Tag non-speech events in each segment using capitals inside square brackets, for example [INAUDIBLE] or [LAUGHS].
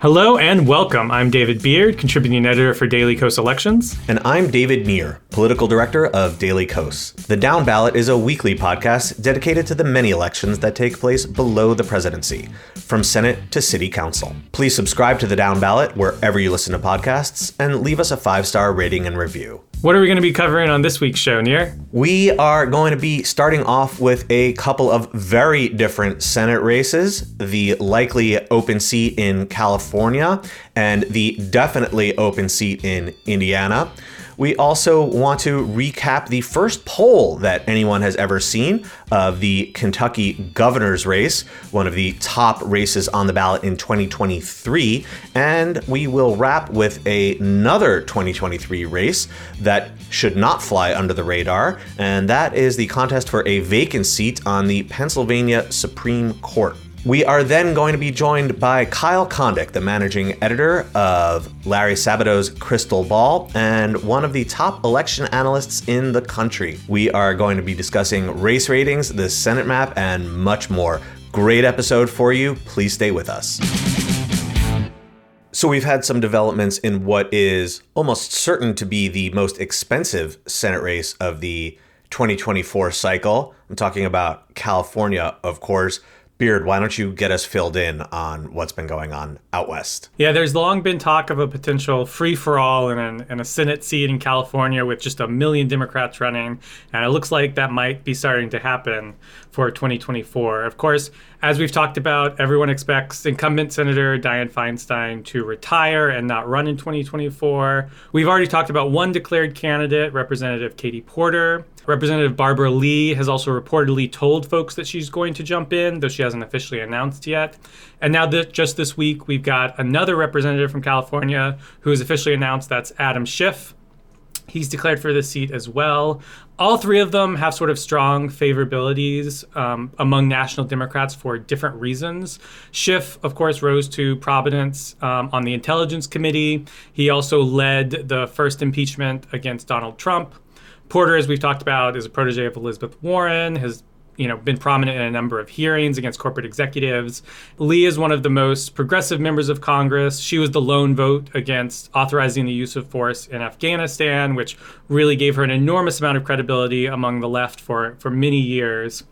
Hello and welcome. I'm David Beard, contributing editor for Daily Kos Elections. And I'm David Nir, political director of Daily Kos. The Down Ballot is a weekly podcast dedicated to the many elections that take place below the presidency, from Senate to City Council. Please subscribe to the Down Ballot wherever you listen to podcasts and leave us a five star rating and review. What are we going to be covering on this week's show, Nir? We are going to be starting off with a couple of very different Senate races the likely open seat in California and the definitely open seat in Indiana. We also want to recap the first poll that anyone has ever seen of the Kentucky governor's race, one of the top races on the ballot in 2023. And we will wrap with another 2023 race that should not fly under the radar, and that is the contest for a vacant seat on the Pennsylvania Supreme Court. We are then going to be joined by Kyle Kondik, the managing editor of Larry Sabato's Crystal Ball and one of the top election analysts in the country. We are going to be discussing race ratings, the Senate map, and much more. Great episode for you. Please stay with us. So, we've had some developments in what is almost certain to be the most expensive Senate race of the 2024 cycle. I'm talking about California, of course. Beard, why don't you get us filled in on what's been going on out west? Yeah, there's long been talk of a potential free for all in, in a Senate seat in California with just a million Democrats running. And it looks like that might be starting to happen for 2024. Of course, as we've talked about, everyone expects incumbent Senator Dianne Feinstein to retire and not run in 2024. We've already talked about one declared candidate, Representative Katie Porter. Representative Barbara Lee has also reportedly told folks that she's going to jump in, though she hasn't officially announced yet. And now, that just this week, we've got another representative from California who has officially announced that's Adam Schiff. He's declared for the seat as well. All three of them have sort of strong favorabilities um, among national Democrats for different reasons. Schiff, of course, rose to prominence um, on the Intelligence Committee. He also led the first impeachment against Donald Trump. Porter, as we've talked about, is a protege of Elizabeth Warren, has you know been prominent in a number of hearings against corporate executives. Lee is one of the most progressive members of Congress. She was the lone vote against authorizing the use of force in Afghanistan, which really gave her an enormous amount of credibility among the left for for many years.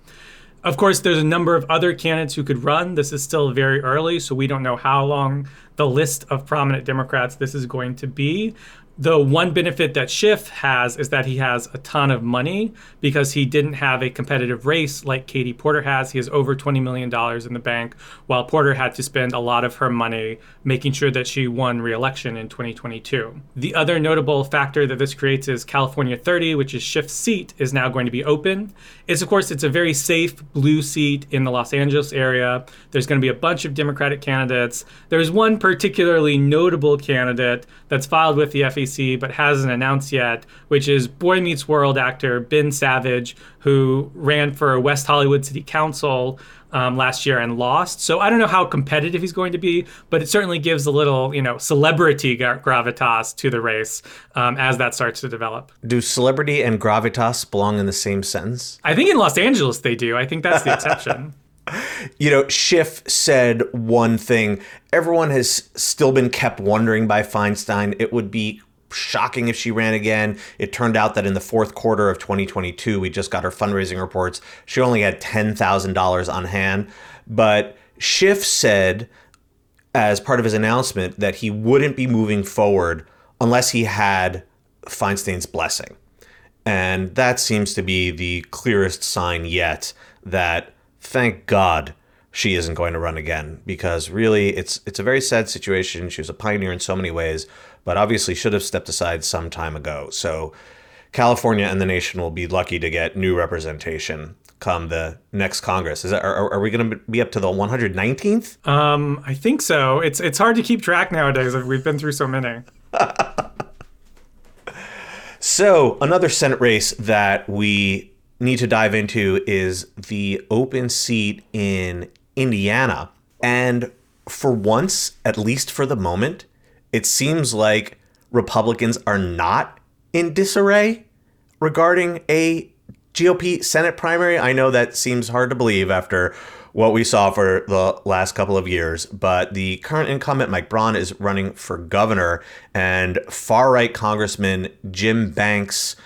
Of course, there's a number of other candidates who could run. This is still very early, so we don't know how long the list of prominent Democrats this is going to be the one benefit that Schiff has is that he has a ton of money because he didn't have a competitive race like Katie Porter has. He has over $20 million in the bank, while Porter had to spend a lot of her money making sure that she won re election in 2022. The other notable factor that this creates is California 30, which is Schiff's seat, is now going to be open. It's, of course, it's a very safe blue seat in the Los Angeles area. There's going to be a bunch of Democratic candidates. There's one particularly notable candidate that's filed with the FEC but hasn't announced yet, which is Boy Meets World actor Ben Savage, who ran for West Hollywood City Council um, last year and lost. So I don't know how competitive he's going to be, but it certainly gives a little, you know, celebrity gravitas to the race um, as that starts to develop. Do celebrity and gravitas belong in the same sentence? I think in Los Angeles they do. I think that's the exception. [LAUGHS] you know, Schiff said one thing. Everyone has still been kept wondering by Feinstein. It would be shocking if she ran again. It turned out that in the fourth quarter of 2022, we just got her fundraising reports. She only had $10,000 on hand. But Schiff said, as part of his announcement, that he wouldn't be moving forward unless he had Feinstein's blessing. And that seems to be the clearest sign yet that, thank God, she isn't going to run again because really it's it's a very sad situation. She was a pioneer in so many ways, but obviously should have stepped aside some time ago. So California and the nation will be lucky to get new representation come the next Congress. Is that are, are we going to be up to the 119th? Um, I think so. It's it's hard to keep track nowadays. We've been through so many. [LAUGHS] so another Senate race that we need to dive into is the open seat in Indiana, and for once, at least for the moment, it seems like Republicans are not in disarray regarding a GOP Senate primary. I know that seems hard to believe after what we saw for the last couple of years. But the current incumbent, Mike Braun, is running for governor, and far right Congressman Jim Banks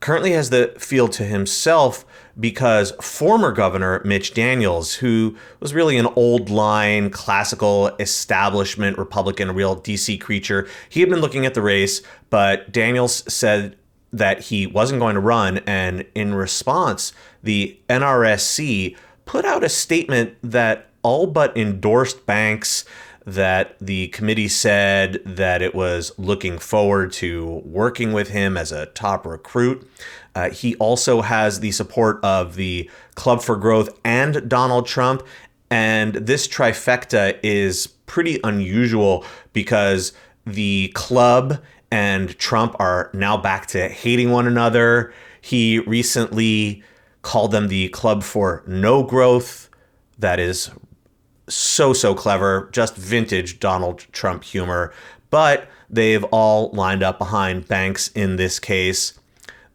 currently has the field to himself because former governor Mitch Daniels, who was really an old line, classical establishment Republican, a real DC creature, he had been looking at the race, but Daniels said that he wasn't going to run. And in response, the NRSC put out a statement that all but endorsed Banks that the committee said that it was looking forward to working with him as a top recruit. Uh, he also has the support of the Club for Growth and Donald Trump. And this trifecta is pretty unusual because the club and Trump are now back to hating one another. He recently called them the Club for No Growth. That is so, so clever, just vintage Donald Trump humor. But they've all lined up behind Banks in this case.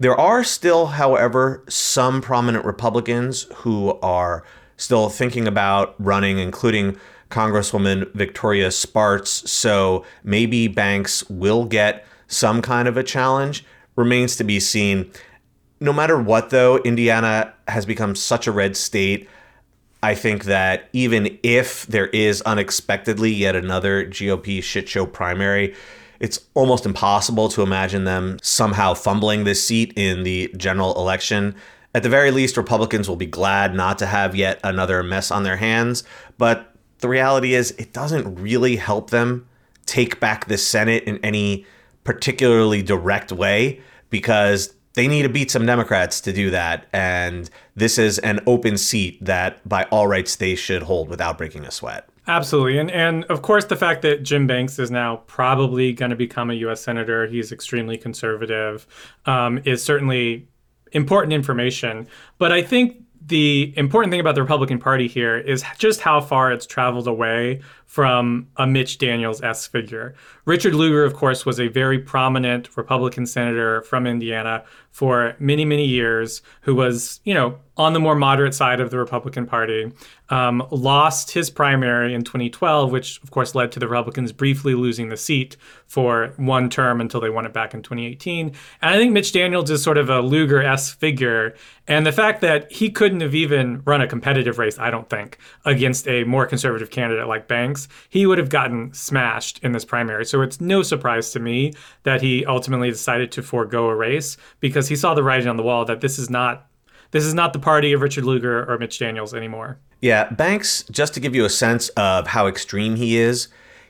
There are still, however, some prominent Republicans who are still thinking about running, including Congresswoman Victoria Spartz. So maybe Banks will get some kind of a challenge. Remains to be seen. No matter what, though, Indiana has become such a red state. I think that even if there is unexpectedly yet another GOP shit show primary, it's almost impossible to imagine them somehow fumbling this seat in the general election. At the very least, Republicans will be glad not to have yet another mess on their hands. But the reality is, it doesn't really help them take back the Senate in any particularly direct way because they need to beat some Democrats to do that. And this is an open seat that, by all rights, they should hold without breaking a sweat. Absolutely. And, and of course, the fact that Jim Banks is now probably going to become a U.S. Senator, he's extremely conservative, um, is certainly important information. But I think the important thing about the Republican Party here is just how far it's traveled away from a Mitch Daniels s figure. Richard Lugar, of course, was a very prominent Republican senator from Indiana for many, many years, who was, you know, on the more moderate side of the Republican Party, um, lost his primary in 2012, which of course led to the Republicans briefly losing the seat for one term until they won it back in 2018. And I think Mitch Daniels is sort of a Lugar s figure. And the fact that he couldn't have even run a competitive race, I don't think, against a more conservative candidate like Banks, he would have gotten smashed in this primary. So it's no surprise to me that he ultimately decided to forego a race because he saw the writing on the wall that this is not this is not the party of Richard Lugar or Mitch Daniels anymore. Yeah, Banks, just to give you a sense of how extreme he is,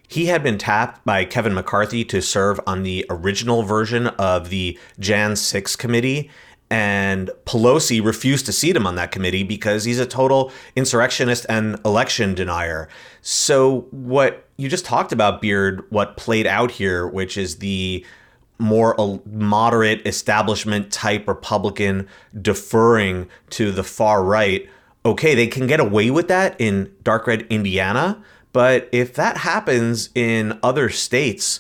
he had been tapped by Kevin McCarthy to serve on the original version of the Jan 6 committee. And Pelosi refused to seat him on that committee because he's a total insurrectionist and election denier. So, what you just talked about, Beard, what played out here, which is the more a moderate establishment type Republican deferring to the far right. Okay, they can get away with that in dark red Indiana, but if that happens in other states,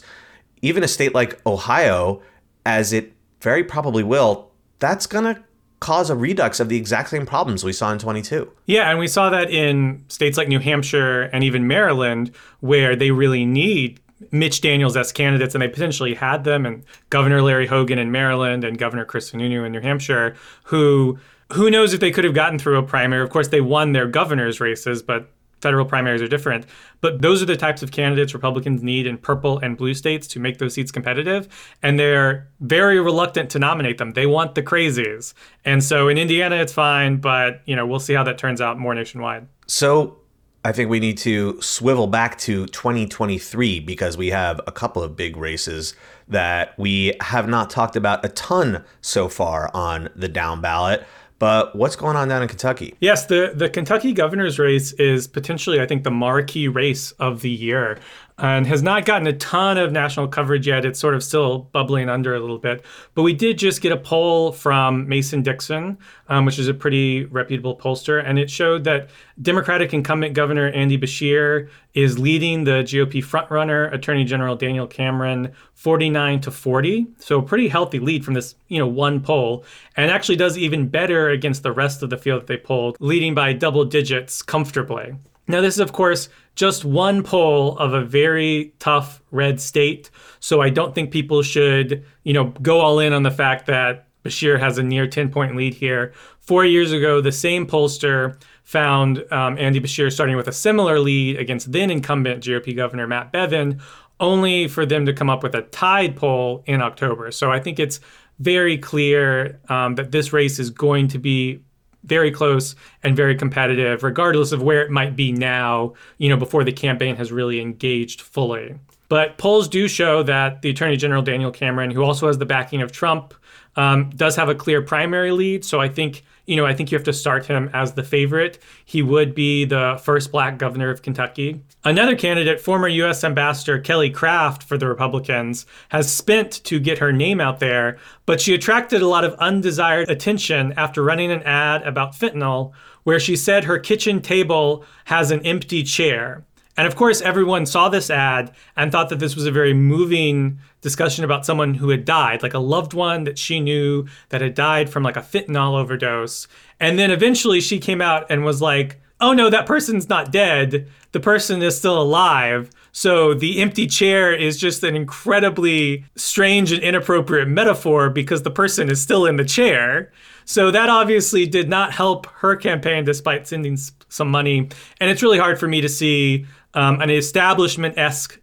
even a state like Ohio, as it very probably will, that's going to cause a redux of the exact same problems we saw in 22. Yeah, and we saw that in states like New Hampshire and even Maryland, where they really need Mitch Daniels as candidates, and they potentially had them, and Governor Larry Hogan in Maryland and Governor Chris Sununu in New Hampshire, who who knows if they could have gotten through a primary. Of course, they won their governor's races, but federal primaries are different. But those are the types of candidates Republicans need in purple and blue states to make those seats competitive. And they're very reluctant to nominate them. They want the crazies. And so in Indiana, it's fine, but you know, we'll see how that turns out more nationwide. So I think we need to swivel back to 2023 because we have a couple of big races that we have not talked about a ton so far on the down ballot. But what's going on down in Kentucky? Yes, the, the Kentucky governor's race is potentially, I think, the marquee race of the year. And has not gotten a ton of national coverage yet. It's sort of still bubbling under a little bit. But we did just get a poll from Mason Dixon, um, which is a pretty reputable pollster, and it showed that Democratic incumbent Governor Andy Beshear is leading the GOP frontrunner, Attorney General Daniel Cameron, 49 to 40. So a pretty healthy lead from this, you know, one poll, and actually does even better against the rest of the field that they polled, leading by double digits comfortably. Now, this is, of course, just one poll of a very tough red state. So I don't think people should, you know, go all in on the fact that Beshear has a near 10 point lead here. Four years ago, the same pollster found um, Andy Beshear starting with a similar lead against then incumbent GOP Governor Matt Bevin, only for them to come up with a tied poll in October. So I think it's very clear um, that this race is going to be very close and very competitive, regardless of where it might be now, you know, before the campaign has really engaged fully. But polls do show that the Attorney General Daniel Cameron, who also has the backing of Trump, um, does have a clear primary lead. So I think you know I think you have to start him as the favorite. He would be the first black governor of Kentucky. Another candidate, former U.S. Ambassador Kelly Craft for the Republicans, has spent to get her name out there, but she attracted a lot of undesired attention after running an ad about fentanyl, where she said her kitchen table has an empty chair. And of course, everyone saw this ad and thought that this was a very moving discussion about someone who had died, like a loved one that she knew that had died from like a fentanyl overdose. And then eventually she came out and was like, oh no, that person's not dead. The person is still alive. So the empty chair is just an incredibly strange and inappropriate metaphor because the person is still in the chair. So that obviously did not help her campaign despite sending some money. And it's really hard for me to see um, an establishment esque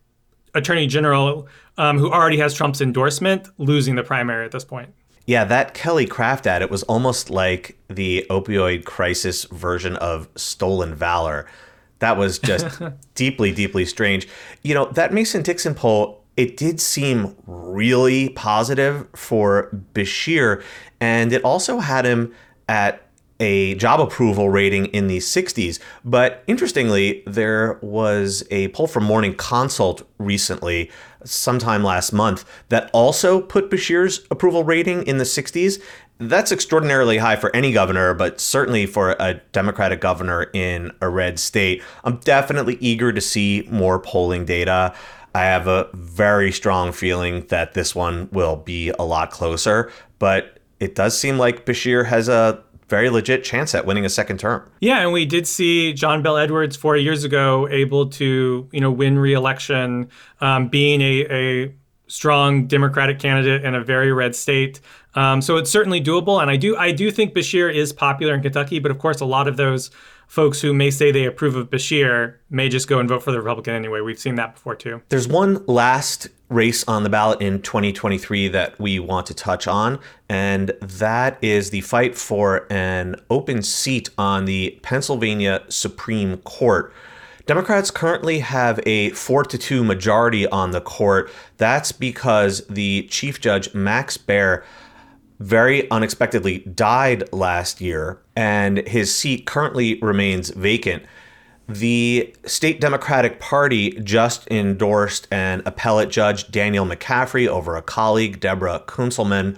attorney general um, who already has Trump's endorsement losing the primary at this point. Yeah, that Kelly Craft ad, it was almost like the opioid crisis version of Stolen Valor. That was just [LAUGHS] deeply, deeply strange. You know, that Mason Dixon poll, it did seem really positive for Beshear, and it also had him at a job approval rating in the 60s. But interestingly, there was a poll from Morning Consult recently, sometime last month, that also put Beshear's approval rating in the 60s. That's extraordinarily high for any governor, but certainly for a Democratic governor in a red state. I'm definitely eager to see more polling data. I have a very strong feeling that this one will be a lot closer, but it does seem like Beshear has a very legit chance at winning a second term. Yeah, and we did see John Bel Edwards four years ago able to you know win re-election, um, being a, a strong Democratic candidate in a very red state. Um, so it's certainly doable, and I do I do think Beshear is popular in Kentucky, but of course a lot of those folks who may say they approve of Beshear may just go and vote for the Republican anyway. We've seen that before too. There's one last race on the ballot in 2023 that we want to touch on, and that is the fight for an open seat on the Pennsylvania Supreme Court. Democrats currently have a 4 to 2 majority on the court. That's because the Chief Judge Max Baer very unexpectedly died last year, and his seat currently remains vacant. The state Democratic Party just endorsed an appellate judge, Daniel McCaffrey, over a colleague, Deborah Kunselman,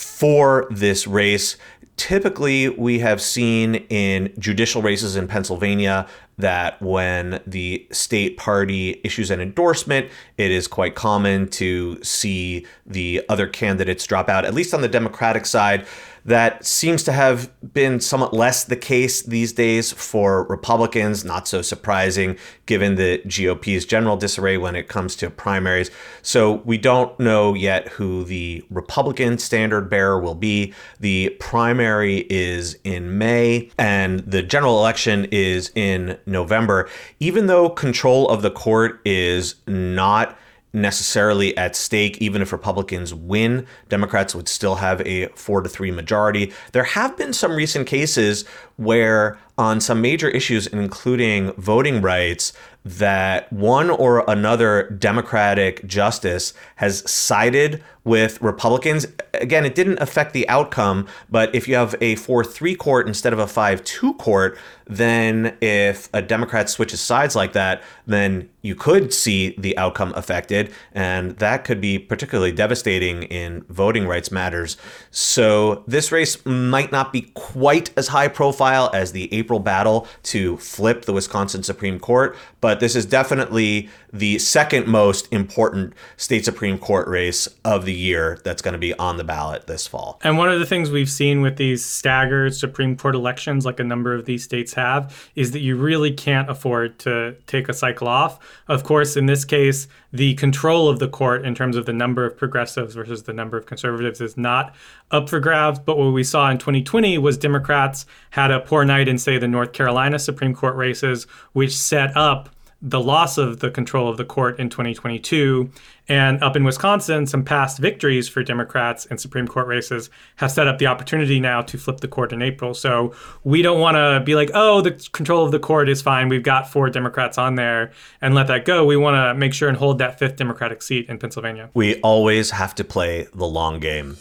for this race. Typically, we have seen in judicial races in Pennsylvania that when the state party issues an endorsement, it is quite common to see the other candidates drop out, at least on the Democratic side. That seems to have been somewhat less the case these days for Republicans, not so surprising given the GOP's general disarray when it comes to primaries. So we don't know yet who the Republican standard bearer will be. The primary is in May, and the general election is in November. Even though control of the court is not necessarily at stake. Even if Republicans win, Democrats would still have a four to three majority. There have been some recent cases where on some major issues, including voting rights, that one or another Democratic justice has sided with Republicans. Again, it didn't affect the outcome, but if you have a 4 3 court instead of a 5 2 court, then if a Democrat switches sides like that, then you could see the outcome affected, and that could be particularly devastating in voting rights matters. So, this race might not be quite as high profile as the April battle to flip the Wisconsin Supreme Court, but this is definitely the second most important state Supreme Court race of the year that's going to be on the ballot this fall. And one of the things we've seen with these staggered Supreme Court elections, like a number of these states have, is that you really can't afford to take a cycle off. Of course, in this case, the control of the court in terms of the number of progressives versus the number of conservatives is not up for grabs. But what we saw in 2020 was Democrats had a poor night in, say, the North Carolina Supreme Court races, which set up the loss of the control of the court in 2022. And up in Wisconsin, some past victories for Democrats in Supreme Court races have set up the opportunity now to flip the court in April. So we don't want to be like, oh, the control of the court is fine. We've got four Democrats on there and let that go. We want to make sure and hold that fifth Democratic seat in Pennsylvania. We always have to play the long game.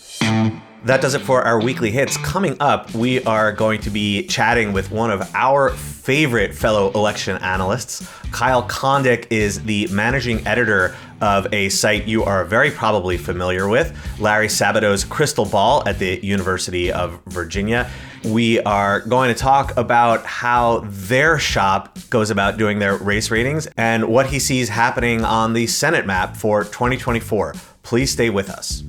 That does it for our weekly hits. Coming up, we are going to be chatting with one of our favorite fellow election analysts. Kyle Kondik is the managing editor of a site you are very probably familiar with, Larry Sabato's Crystal Ball at the University of Virginia. We are going to talk about how their shop goes about doing their race ratings and what he sees happening on the Senate map for 2024. Please stay with us.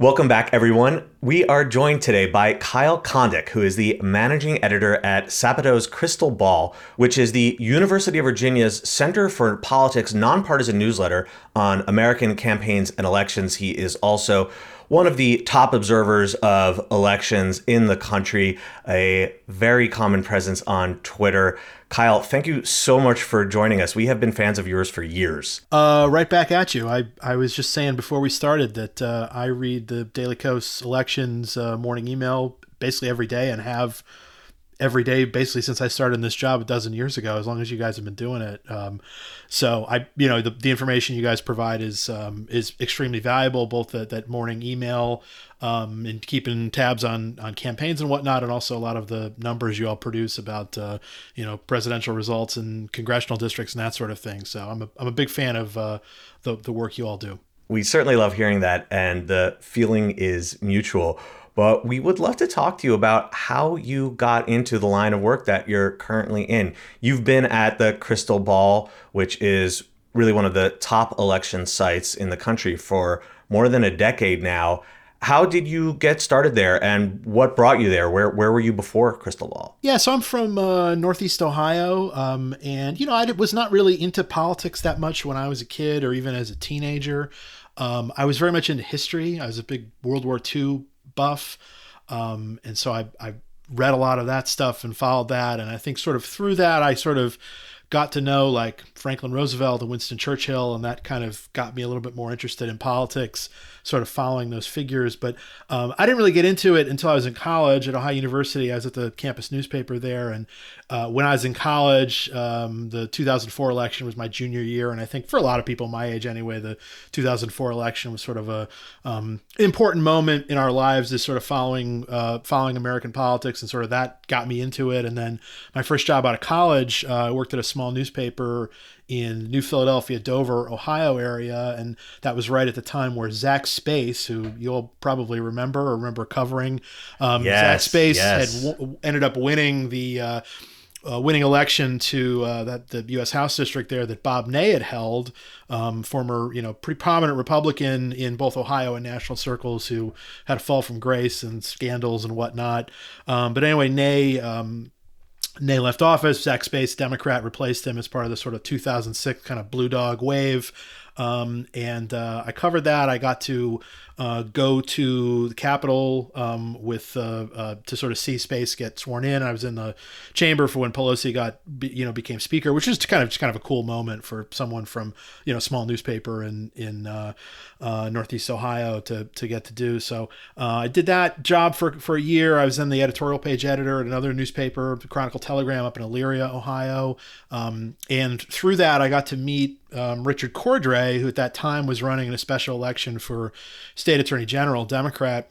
Welcome back, everyone. We are joined today by Kyle Kondik, who is the managing editor at Sabato's Crystal Ball, which is the University of Virginia's Center for Politics nonpartisan newsletter on American campaigns and elections. He is also one of the top observers of elections in the country, a very common presence on Twitter. Kyle, thank you so much for joining us. We have been fans of yours for years. Uh, right back at you. I, I was just saying before we started that uh, I read the Daily Kos elections uh, morning email basically every day and have every day basically since I started this job a dozen years ago, as long as you guys have been doing it. Um, so I, you know, the, the information you guys provide is um, is extremely valuable, both that, that morning email um, and keeping tabs on on campaigns and whatnot, and also a lot of the numbers you all produce about uh, you know presidential results and congressional districts and that sort of thing. So I'm a, I'm a big fan of uh, the the work you all do. We certainly love hearing that, and the feeling is mutual. But we would love to talk to you about how you got into the line of work that you're currently in. You've been at the Crystal Ball, which is really one of the top election sites in the country for more than a decade now. How did you get started there, and what brought you there? Where where were you before Crystal Ball? Yeah, so I'm from uh, Northeast Ohio, um, and you know I was not really into politics that much when I was a kid or even as a teenager. Um, I was very much into history. I was a big World War II buff. Um, and so I, I read a lot of that stuff and followed that. And I think sort of through that, I sort of got to know like Franklin Roosevelt and Winston Churchill, and that kind of got me a little bit more interested in politics, sort of following those figures. But um, I didn't really get into it until I was in college at Ohio University. I was at the campus newspaper there, and uh, when I was in college, um, the 2004 election was my junior year, and I think for a lot of people my age anyway, the 2004 election was sort of a um, important moment in our lives, is sort of following uh, following American politics, and sort of that got me into it. And then my first job out of college, uh, I worked at a small newspaper in New Philadelphia, Dover, Ohio area, and that was right at the time where Zach Space, who you'll probably remember or remember covering, um, yes, Zach Space yes. had w- ended up winning the. Uh, uh, winning election to uh, that the U.S. House district there that Bob Ney had held, um, former you know pretty prominent Republican in both Ohio and national circles who had a fall from grace and scandals and whatnot. Um, but anyway, Ney um, Ney left office. Zach Space, Democrat, replaced him as part of the sort of 2006 kind of blue dog wave. um, and uh, I covered that. I got to uh, go to the Capitol um, with uh, uh, to sort of see Space get sworn in. I was in the chamber for when Pelosi got you know became Speaker, which is kind of just kind of a cool moment for someone from you know small newspaper in in uh, uh, Northeast Ohio to to get to do. So I did that job for for a year. I was in the editorial page editor at another newspaper, the Chronicle Telegram, up in Elyria, Ohio, um, and through that I got to meet um, Richard Cordray, who at that time was running in a special election for state attorney general, Democrat,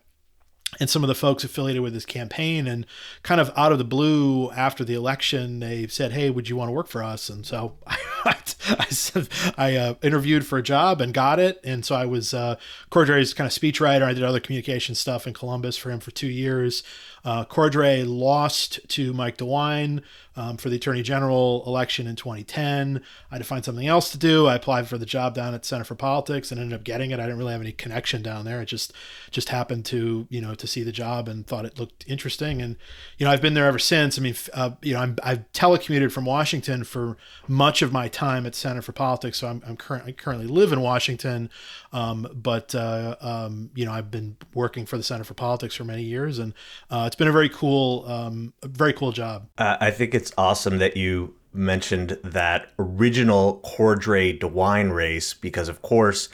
and some of the folks affiliated with his campaign. And kind of out of the blue after the election, they said, Hey, would you want to work for us? And so [LAUGHS] I, I, I uh, interviewed for a job and got it. And so I was uh, Cordray's kind of speechwriter. I did other communication stuff in Columbus for him for two years. Uh, Cordray lost to Mike DeWine um, for the Attorney General election in 2010. I had to find something else to do. I applied for the job down at Center for Politics and ended up getting it. I didn't really have any connection down there. It just just happened to you know to see the job and thought it looked interesting. And you know I've been there ever since. I mean uh, you know I'm, I've telecommuted from Washington for much of my time at Center for Politics. So I'm, I'm currently currently live in Washington, um, but uh, um, you know I've been working for the Center for Politics for many years, and uh, been a very cool, um, very cool job. Uh, I think it's awesome that you mentioned that original Cordray DeWine race because, of course,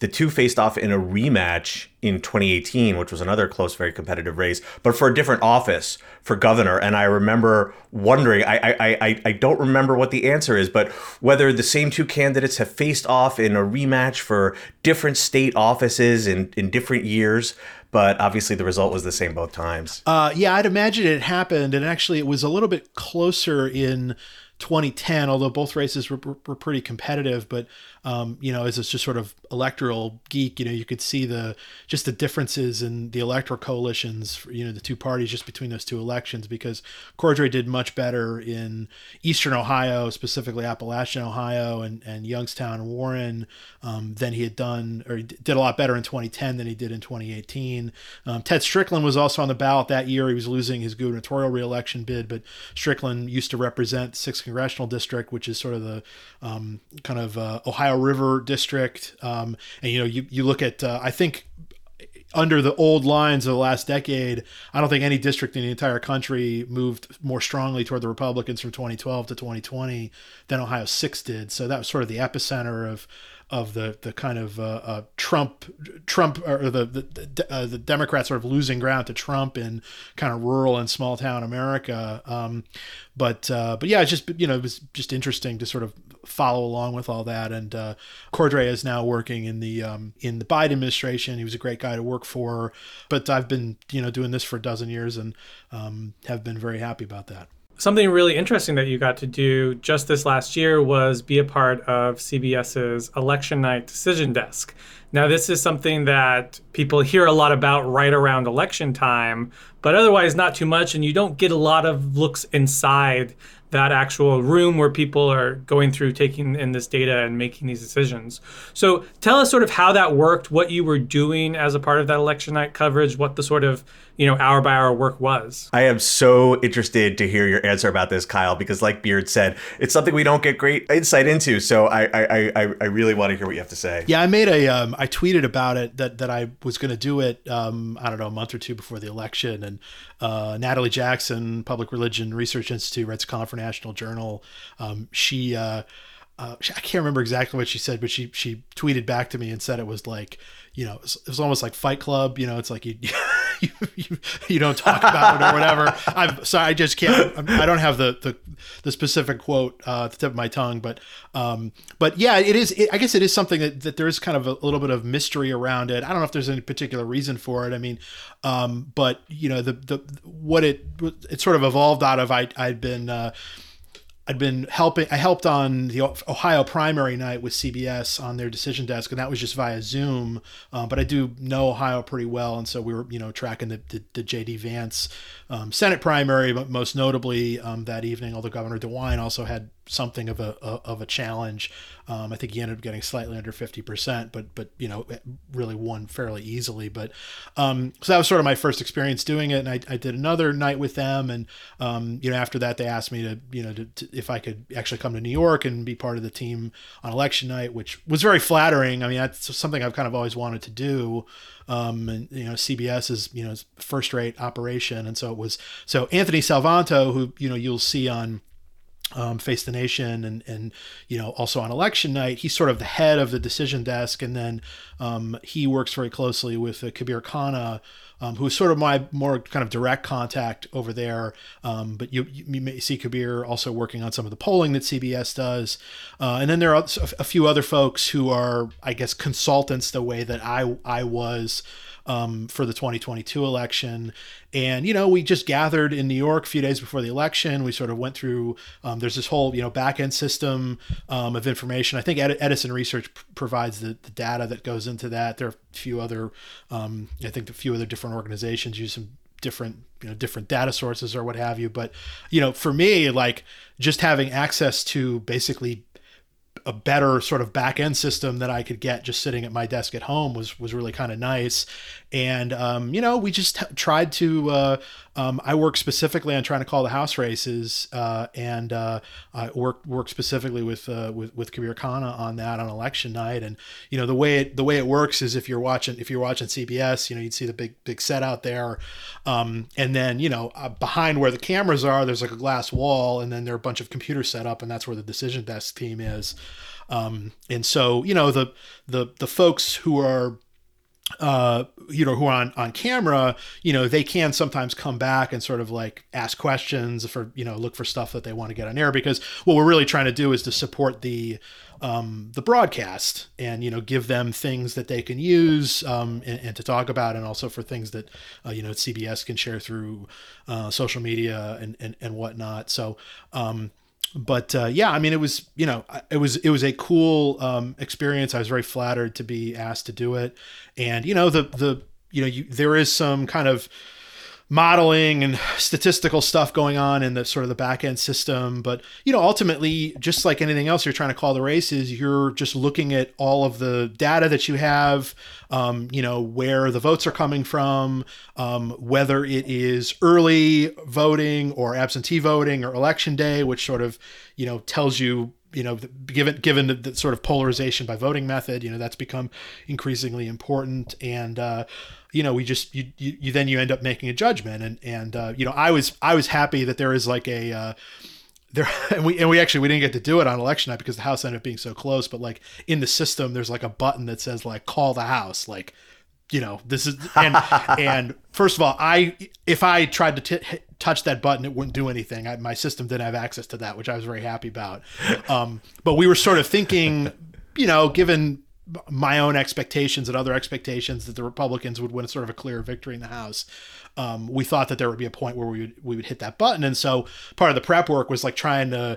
the two faced off in a rematch in 2018, which was another close, very competitive race, but for a different office for governor. And I remember wondering, I, I, I, I don't remember what the answer is, but whether the same two candidates have faced off in a rematch for different state offices in, in different years but obviously the result was the same both times. Uh, yeah, I'd imagine it happened, and actually it was a little bit closer in 2010, although both races were, were pretty competitive. But um, you know, as a just sort of electoral geek, you know, you could see the just the differences in the electoral coalitions, for, you know, the two parties just between those two elections. Because Cordray did much better in Eastern Ohio, specifically Appalachian Ohio, and and Youngstown and Warren um, than he had done, or he did a lot better in 2010 than he did in 2018. Um, Ted Strickland was also on the ballot that year. He was losing his gubernatorial reelection bid, but Strickland used to represent sixth congressional district, which is sort of the um, kind of uh, Ohio River district. Um, and you know, you you look at uh, I think under the old lines of the last decade, I don't think any district in the entire country moved more strongly toward the Republicans from 2012 to 2020 than Ohio 6 did. So that was sort of the epicenter of of the the kind of uh, uh, Trump Trump or the the, uh, the Democrats sort of losing ground to Trump in kind of rural and small town America. Um, but uh, but yeah, it's just you know it was just interesting to sort of follow along with all that. And uh, Cordray is now working in the um, in the Biden administration. He was a great guy to work for. But I've been you know doing this for a dozen years and um, have been very happy about that. Something really interesting that you got to do just this last year was be a part of CBS's election night decision desk. Now, this is something that people hear a lot about right around election time, but otherwise not too much, and you don't get a lot of looks inside that actual room where people are going through taking in this data and making these decisions. So tell us sort of how that worked, what you were doing as a part of that election night coverage, what the sort of you know hour by hour work was. I am so interested to hear your answer about this, Kyle, because like Beard said, it's something we don't get great insight into. So I I, I, I really want to hear what you have to say. Yeah, I made a um, I tweeted about it that that I was going to do it. Um, I don't know a month or two before the election, and uh, Natalie Jackson, Public Religion Research Institute, writes a column for National Journal. Um, she. Uh, uh, I can't remember exactly what she said, but she she tweeted back to me and said it was like, you know, it was, it was almost like Fight Club. You know, it's like you [LAUGHS] you, you, you don't talk about it or whatever. [LAUGHS] I'm sorry, I just can't. I don't have the the, the specific quote uh, at the tip of my tongue, but um, but yeah, it is. It, I guess it is something that, that there is kind of a, a, little bit of mystery around it. I don't know if there's any particular reason for it. I mean, um, but you know, the the what it it sort of evolved out of. I I'd been. Uh, I'd been helping. I helped on the Ohio primary night with CBS on their decision desk, and that was just via Zoom. Um, but I do know Ohio pretty well, and so we were, you know, tracking the the, the JD Vance um, Senate primary, but most notably um, that evening, although Governor DeWine also had something of a, of a challenge. Um, I think he ended up getting slightly under fifty percent, but but you know really won fairly easily. But um, so that was sort of my first experience doing it, and I, I did another night with them, and um, you know after that they asked me to you know to, to, if I could actually come to New York and be part of the team on election night, which was very flattering. I mean that's something I've kind of always wanted to do. Um, and you know CBS is you know first rate operation, and so it was so Anthony Salvanto, who you know you'll see on um, Face the Nation and and you know also on election night he's sort of the head of the decision desk. And then um, he works very closely with uh, Kabir Khanna um, who's sort of my more kind of direct contact over there. Um, but you, you may see Kabir also working on some of the polling that CBS does. Uh, and then there are a few other folks who are I guess consultants the way that I I was um, for the 2022 election. And, you know, we just gathered in New York a few days before the election. We sort of went through, um, there's this whole, you know, back end system um, of information. I think Edison Research p- provides the, the, data that goes into that. There are a few other, um, I think a few other different organizations use some different you know different data sources or what have you but you know for me like just having access to basically a better sort of back end system that I could get just sitting at my desk at home was was really kind of nice. And um, you know, we just tried to. Uh, um, I work specifically on trying to call the house races, uh, and uh, I work work specifically with uh, with with Kabir Khanna on that on election night. And you know, the way it, the way it works is if you're watching if you're watching CBS, you know, you'd see the big big set out there, um, and then you know uh, behind where the cameras are, there's like a glass wall, and then there are a bunch of computers set up, and that's where the decision desk team is. Um, and so, you know, the the the folks who are uh, you know, who are on, on camera, you know, they can sometimes come back and sort of like ask questions for, you know, look for stuff that they want to get on air because what we're really trying to do is to support the, um, the broadcast and, you know, give them things that they can use um, and, and to talk about and also for things that, uh, you know, CBS can share through uh, social media and, and, and whatnot. So, um, but uh, yeah, I mean, it was you know, it was it was a cool um, experience. I was very flattered to be asked to do it, and you know, the the you know, you, there is some kind of modeling and statistical stuff going on in the sort of the back end system. But, you know, ultimately, just like anything else you're trying to call the races, you're just looking at all of the data that you have, um, you know, where the votes are coming from, um, whether it is early voting or absentee voting or election day, which sort of, you know, tells you you know, given given the, the, sort of polarization by voting method, you know, that's become increasingly important. And uh, you know, we just you, you, you then you end up making a judgment. And and uh, you know, I was I was happy that there is like a uh, there [LAUGHS] and we and we actually we didn't get to do it on election night because the house ended up being so close. But like in the system, there's like a button that says like call the house, like you know this is and and first of all i if i tried to t- touch that button it wouldn't do anything. I, my system didn't have access to that which i was very happy about. Um, but we were sort of thinking you know given my own expectations and other expectations that the republicans would win sort of a clear victory in the house um, we thought that there would be a point where we would we would hit that button. And so part of the prep work was like trying to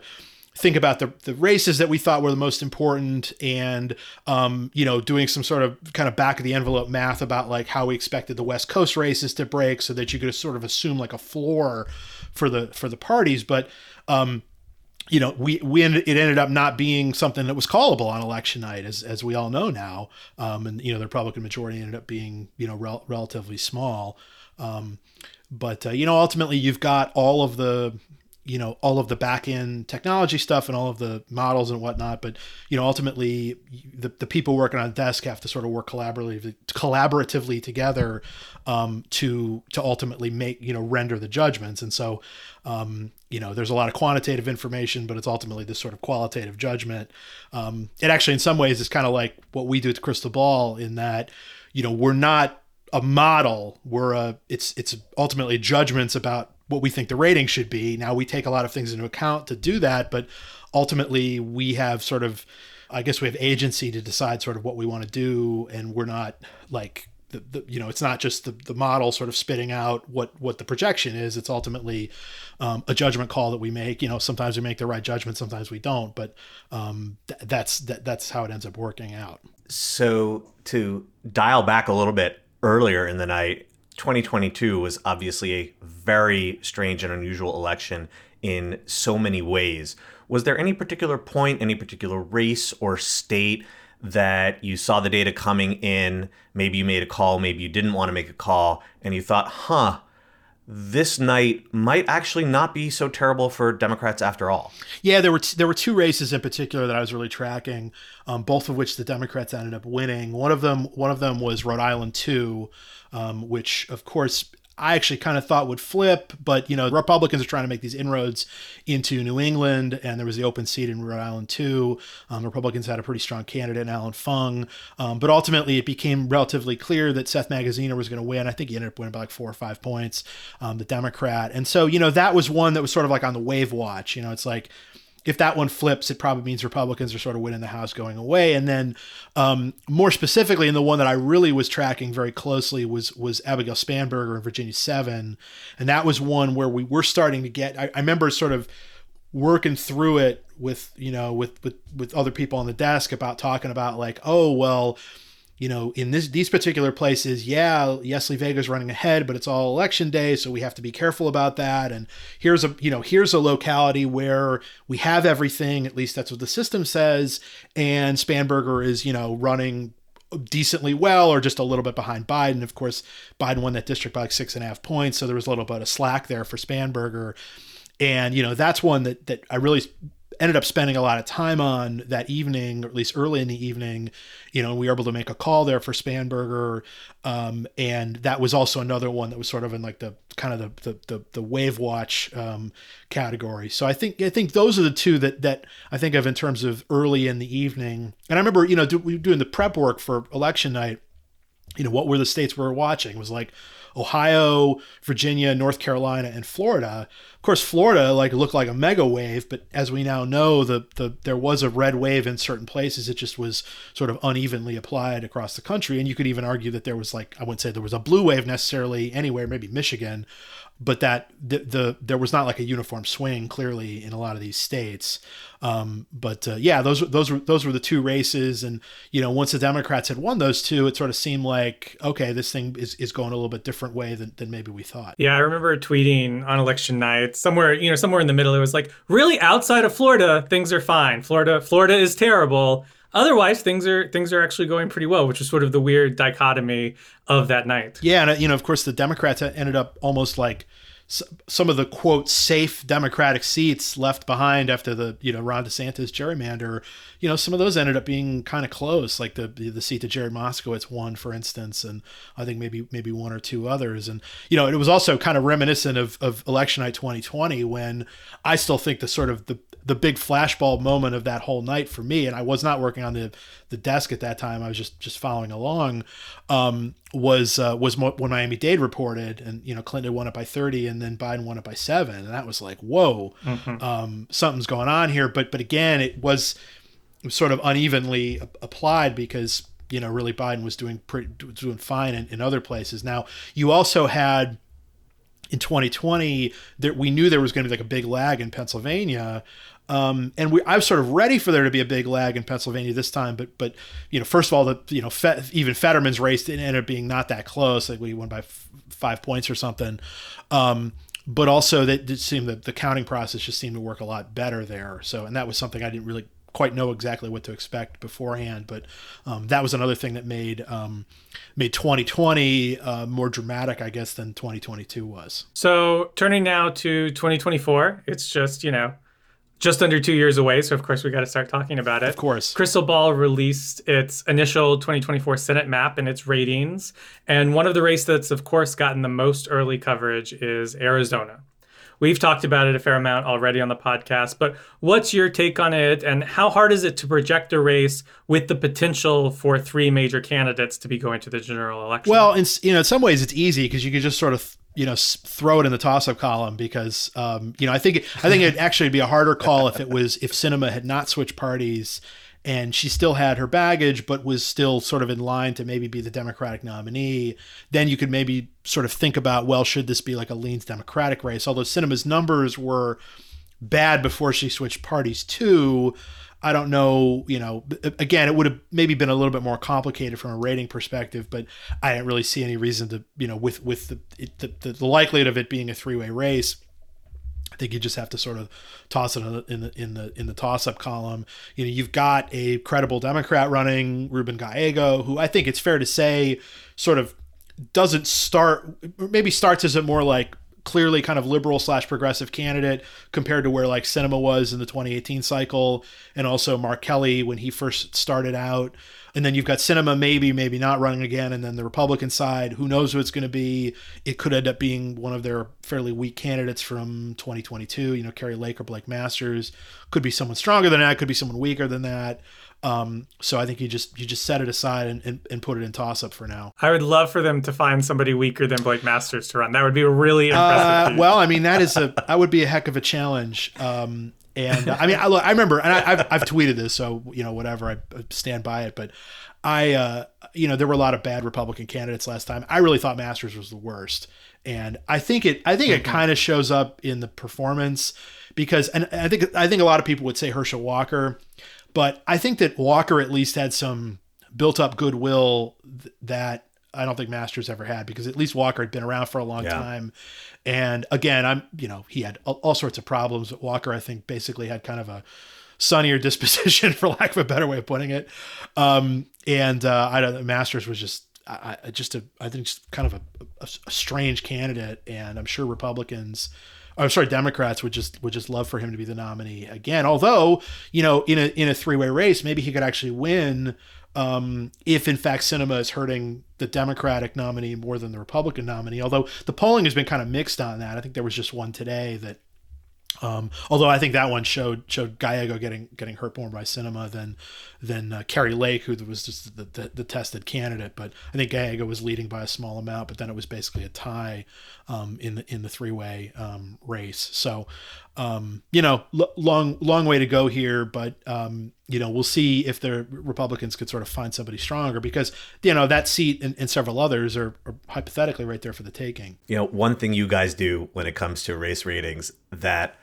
think about the, the races that we thought were the most important and um, you know doing some sort of kind of back of the envelope math about like how we expected the west coast races to break so that you could sort of assume like a floor for the for the parties. But um, you know we we ended, it ended up not being something that was callable on election night as as we all know now. Um, and you know the republican majority ended up being you know rel- relatively small. Um, but uh, you know ultimately you've got all of the you know all of the back end technology stuff and all of the models and whatnot but you know ultimately the, the people working on desk have to sort of work collaboratively collaboratively together um, to to ultimately make you know render the judgments. And so um, you know there's a lot of quantitative information but it's ultimately this sort of qualitative judgment. Um, it actually in some ways is kind of like what we do the crystal ball in that you know we're not a model. We're a it's it's ultimately judgments about what we think the rating should be. Now we take a lot of things into account to do that, but ultimately we have sort of I guess we have agency to decide sort of what we want to do and we're not like the, the, you know it's not just the, the model sort of spitting out what what the projection is. It's ultimately um, a judgment call that we make. You know sometimes we make the right judgment sometimes we don't but um, th- that's that, that's how it ends up working out. So to dial back a little bit earlier in the night 2022 was obviously a very strange and unusual election in so many ways. Was there any particular point, any particular race or state that you saw the data coming in? Maybe you made a call, maybe you didn't want to make a call, and you thought, huh, this night might actually not be so terrible for Democrats after all. Yeah, there were t- there were two races in particular that I was really tracking, um, both of which the Democrats ended up winning. One of them one of them was Rhode Island two, um, which of course I actually kind of thought would flip, but you know, Republicans are trying to make these inroads into New England, and there was the open seat in Rhode Island too. Um, Republicans had a pretty strong candidate in Allan Fung, um, but ultimately it became relatively clear that Seth Magaziner was going to win. I think he ended up winning by like four or five points, um, the Democrat, and so you know that was one that was sort of like on the wave watch. You know, it's like if that one flips, it probably means Republicans are sort of winning the House going away. And then, um, more specifically, and the one that I really was tracking very closely was was Abigail Spanberger in Virginia Seven, and that was one where we were starting to get. I, I remember sort of working through it with you know with with with other people on the desk about talking about like, oh well you know, in this these particular places, yeah, yes, Vega's running ahead, but it's all election day, so we have to be careful about that. And here's a you know here's a locality where we have everything, at least that's what the system says, and Spanberger is you know running decently well or just a little bit behind Biden. Of course, Biden won that district by like six and a half points, so there was a little bit of slack there for Spanberger. And you know that's one that that I really ended up spending a lot of time on that evening, or at least early in the evening. You know, we were able to make a call there for Spanberger, um, and that was also another one that was sort of in like the kind of the the the, the wave watch um, category. So I think I think those are the two that that I think of in terms of early in the evening. And I remember, you know, do, doing the prep work for election night. You know, what were the states we were watching? It was like Ohio, Virginia, North Carolina, and Florida. Of course, Florida like looked like a mega wave, but as we now know, the, the there was a red wave in certain places. It just was sort of unevenly applied across the country, and you could even argue that there was like I wouldn't say there was a blue wave necessarily anywhere, maybe Michigan, but that the, the there was not like a uniform swing clearly in a lot of these states. Um, but uh, yeah, those those were those were the two races, and you know once the Democrats had won those two, it sort of seemed like okay, this thing is, is going a little bit different way than, than maybe we thought. Yeah, I remember tweeting on election night somewhere you know somewhere in the middle. It was like really outside of Florida, things are fine. Florida Florida is terrible. Otherwise, things are things are actually going pretty well, which is sort of the weird dichotomy of that night. Yeah, and uh, you know, of course, the Democrats ended up almost like some of the quote safe Democratic seats left behind after the you know Ron DeSantis gerrymander, you know some of those ended up being kind of close, like the the seat that Jared Moskowitz won, for instance, and I think maybe maybe one or two others, and you know it was also kind of reminiscent of of election night 2020 when I still think the sort of the the big flashball moment of that whole night for me, and I was not working on the the desk at that time. I was just just following along. Um, was uh, was when Miami Dade reported, and you know Clinton won it by thirty, and then Biden won it by seven, and that was like, whoa, mm-hmm. um, something's going on here. But but again, it was sort of unevenly applied because you know really Biden was doing pretty doing fine in, in other places. Now you also had in 2020 that we knew there was going to be like a big lag in Pennsylvania um, and we, I was sort of ready for there to be a big lag in Pennsylvania this time, but but you know, first of all, the you know even Fetterman's race didn't end up being not that close. Like we won by f- five points or something. Um, but also that seemed that the counting process just seemed to work a lot better there. So and that was something I didn't really quite know exactly what to expect beforehand. But um, that was another thing that made um, made 2020 uh, more dramatic, I guess, than 2022 was. So turning now to 2024, it's just you know just under two years away. So, of course, we got to start talking about it. Of course. Crystal Ball released its initial 2024 Senate map and its ratings. And one of the races that's, of course, gotten the most early coverage is Arizona. We've talked about it a fair amount already on the podcast, but what's your take on it and how hard is it to project a race with the potential for three major candidates to be going to the general election? Well, in, you know, in some ways it's easy because you can just sort of you know throw it in the toss-up column because um, you know I think I think it'd actually be a harder call if it was if Sinema had not switched parties and she still had her baggage but was still sort of in line to maybe be the Democratic nominee. Then you could maybe sort of think about well should this be like a leans Democratic race? Although Sinema's numbers were bad before she switched parties too. I don't know, you know, again, it would have maybe been a little bit more complicated from a rating perspective, but I didn't really see any reason to, you know, with with the the, the likelihood of it being a three way race. I think you just have to sort of toss it in the in the in the toss up column. You know, you've got a credible Democrat running, Ruben Gallego, who I think it's fair to say sort of doesn't start maybe starts as a more like clearly kind of liberal slash progressive candidate compared to where like Sinema was in the 2018 cycle and also Mark Kelly when he first started out. And then you've got Sinema maybe maybe not running again and then the republican side. Who knows who it's going to be? It could end up being one of their fairly weak candidates from 2022 you know Kari Lake or blake masters. Could be someone stronger than that could be someone weaker than that um, so I think you just you just set it aside and, and, and put it in toss up for now. I would love for them to find somebody weaker than Blake Masters to run. That would be really impressive. Uh, well, I mean that is a that would be a heck of a challenge. Um, and uh, I mean, I, look, I remember, and I, have I've tweeted this, so you know, whatever, I, stand by it. But I, uh, you know, there were a lot of bad Republican candidates last time. I really thought Masters was the worst, and I think it, I think it mm-hmm. kind of shows up in the performance because, and I think, I think a lot of people would say Herschel Walker, but I think that Walker at least had some built up goodwill th- that I don't think Masters ever had because at least Walker had been around for a long yeah. time. And again, I'm, you know, he had all, sorts of problems. But Walker, I think, basically had kind of a sunnier [LAUGHS] disposition, for lack of a better way of putting it. Um, and uh, I don't Masters was just, I, I just, a, I think, just kind of a, a, a strange candidate. And I'm sure Republicans, I'm sorry, Democrats would just would just love for him to be the nominee again. Although, you know, in a in a three way race, maybe he could actually win um, if in fact Sinema is hurting the Democratic nominee more than the Republican nominee. Although the polling has been kind of mixed on that. I think there was just one today that um, although I think that one showed showed Gallego getting getting hurt more by Sinema than than uh, Kari Lake, who was just the, the, the, tested candidate. But I think Gallego was leading by a small amount. But then it was basically a tie um, in the in the three way um, race. So um, you know, l- long long way to go here. But um, you know, we'll see if the Republicans could sort of find somebody stronger because you know that seat and, and several others are, are hypothetically right there for the taking. You know, one thing you guys do when it comes to race ratings that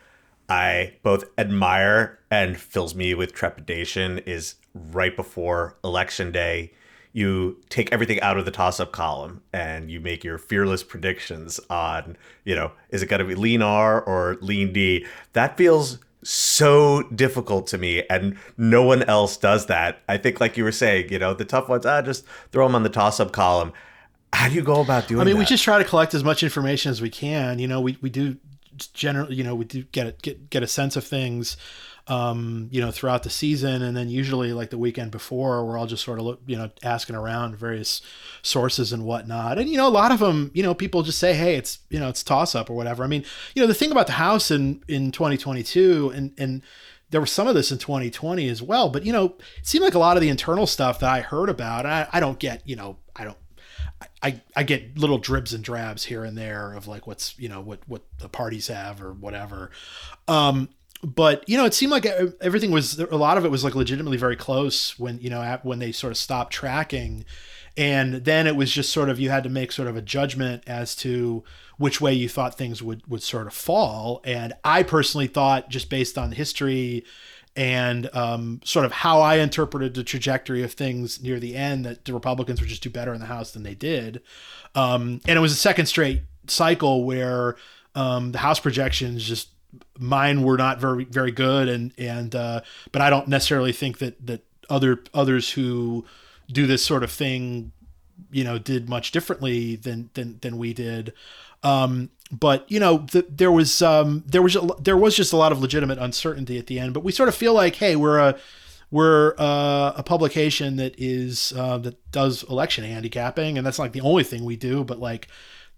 I both admire and fills me with trepidation is right before election day. You take everything out of the toss up column and you make your fearless predictions on, you know, is it going to be lean R or lean D? That feels so difficult to me and no one else does that. I think, like you were saying, you know, the tough ones, ah, just throw them on the toss up column. How do you go about doing I mean, that? we just try to collect as much information as we can. You know, we, we do generally, you know, we do get a, get get a sense of things, um, you know, throughout the season, and then usually like the weekend before, we're all just sort of look, you know, asking around various sources and whatnot, and you know, a lot of them, you know, people just say, hey, it's you know, it's toss up or whatever. I mean, you know, the thing about the House in in 2022, and and there was some of this in 2020 as well, but you know, it seemed like a lot of the internal stuff that I heard about, I, I don't get, you know, I don't I, I get little dribs and drabs here and there of like what's you know what what the parties have or whatever um but you know it seemed like everything was a lot of it was like legitimately very close when you know when they sort of stopped tracking and then it was just sort of you had to make sort of a judgment as to which way you thought things would would sort of fall and i personally thought just based on history and um, sort of how I interpreted the trajectory of things near the end that the Republicans would just do better in the House than they did. Um, and it was a second straight cycle where um, the House projections just mine were not very very good and and uh, but I don't necessarily think that that other others who do this sort of thing you know did much differently than than than we did um, but you know, the, there was um, there was there was just a lot of legitimate uncertainty at the end. But we sort of feel like, hey, we're a we're uh, a publication that is uh, that does election handicapping, and that's like the only thing we do. But like,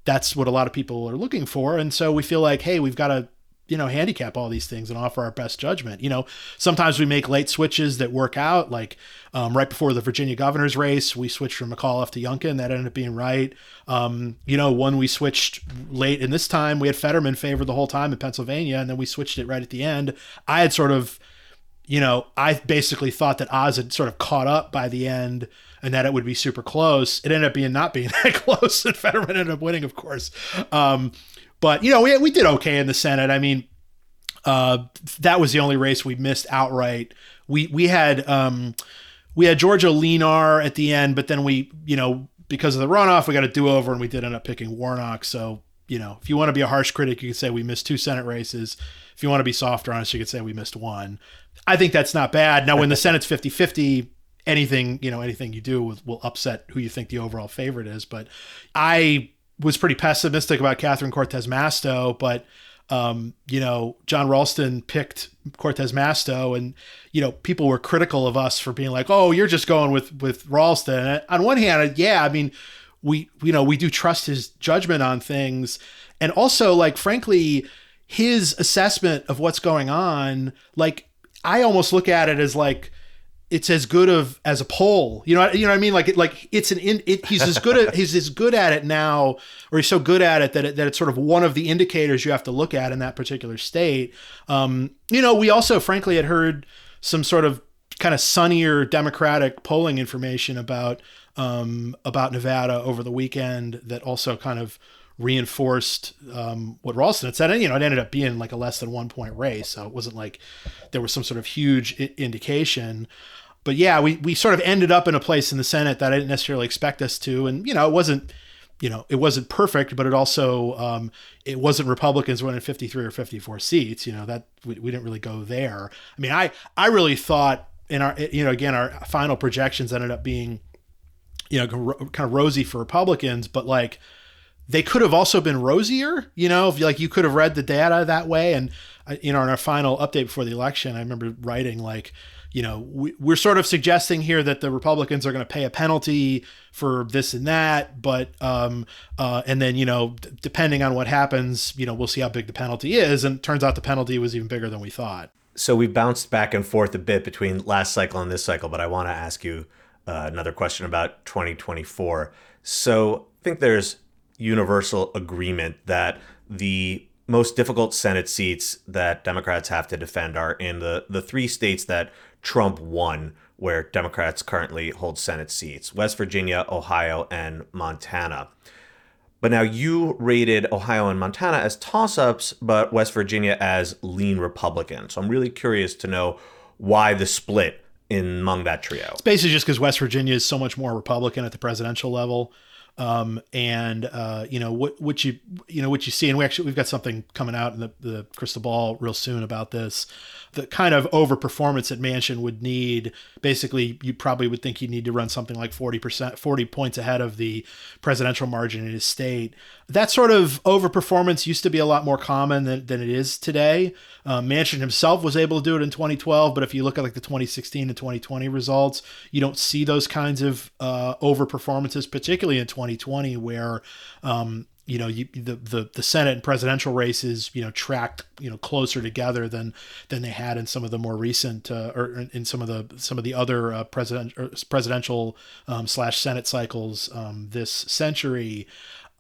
that's what a lot of people are looking for, and so we feel like, hey, we've got to you know handicap all these things and offer our best judgment you know sometimes we make late switches that work out like um, right before the virginia governor's race we switched from mcauliffe to youngkin that ended up being right um, you know when we switched late in this time we had fetterman favored the whole time in pennsylvania and then we switched it right at the end i had sort of you know i basically thought that oz had sort of caught up by the end and that it would be super close. It ended up being not being [LAUGHS] that close, and Fetterman ended up winning, of course. Um, but you know, we we did okay in the Senate. I mean, uh, that was the only race we missed outright. We we had um, we had Georgia Lean R at the end, but then we you know because of the runoff we got a do over and we did end up picking Warnock. So you know, if you want to be a harsh critic, you could say we missed two Senate races. If you want to be softer on us, you could say we missed one. I think that's not bad. Now, when the Senate's 50 50, anything, you know, anything you do will, will upset who you think the overall favorite is. But I was pretty pessimistic about Catherine Cortez Masto, but um, you know, John Ralston picked Cortez Masto, and you know, people were critical of us for being like, "Oh, you're just going with with Ralston." And on one hand, yeah, I mean, we you know we do trust his judgment on things, and also like frankly, his assessment of what's going on, like I almost look at it as like it's as good of as a poll. You know, you know what I mean? Like, like it's an in, it, he's as good at [LAUGHS] he's as good at it now, or he's so good at it that it, that it's sort of one of the indicators you have to look at in that particular state. Um, you know, we also frankly had heard some sort of kind of sunnier Democratic polling information about um, about Nevada over the weekend that also kind of reinforced um, what Ralston had said. And, you know, it ended up being like a less than one point race. So it wasn't like there was some sort of huge I- indication but yeah, we, we sort of ended up in a place in the Senate that I didn't necessarily expect us to. And, you know, it wasn't, you know, it wasn't perfect, but it also, um, it wasn't Republicans winning 53 or 54 seats, you know, that we, we didn't really go there. I mean, I, I really thought in our, you know, again, our final projections ended up being, you know, kind of rosy for Republicans, but like, they could have also been rosier, you know, if like you could have read the data that way. And, uh, you know, in our final update before the election, I remember writing like, you know, we, are sort of suggesting here that the Republicans are going to pay a penalty for this and that, but um, uh, and then you know, d- depending on what happens, you know, we'll see how big the penalty is. And turns out the penalty was even bigger than we thought. So we bounced back and forth a bit between last cycle and this cycle, but I want to ask you uh, another question about 2024. So I think there's universal agreement that the most difficult Senate seats that Democrats have to defend are in the, the three states that Trump won, where Democrats currently hold Senate seats West Virginia, Ohio, and Montana. But now you rated Ohio and Montana as toss ups, but West Virginia as lean Republican. So I'm really curious to know why the split in, among that trio. It's basically just because West Virginia is so much more Republican at the presidential level. Um, and uh, you know what what you you know what you see, and we actually we've got something coming out in the, the crystal ball real soon about this the kind of overperformance that Manchin would need. Basically, you probably would think he'd need to run something like 40%, 40 points ahead of the presidential margin in his state. That sort of overperformance used to be a lot more common than, than it is today. Uh, Manchin himself was able to do it in 2012, but if you look at like the 2016 and 2020 results, you don't see those kinds of uh, over performances, particularly in 2020, where um, you know you, the, the the Senate and presidential races you know tracked you know closer together than than they had in some of the more recent uh, or in some of the some of the other uh, president presidential um, slash Senate cycles um, this century.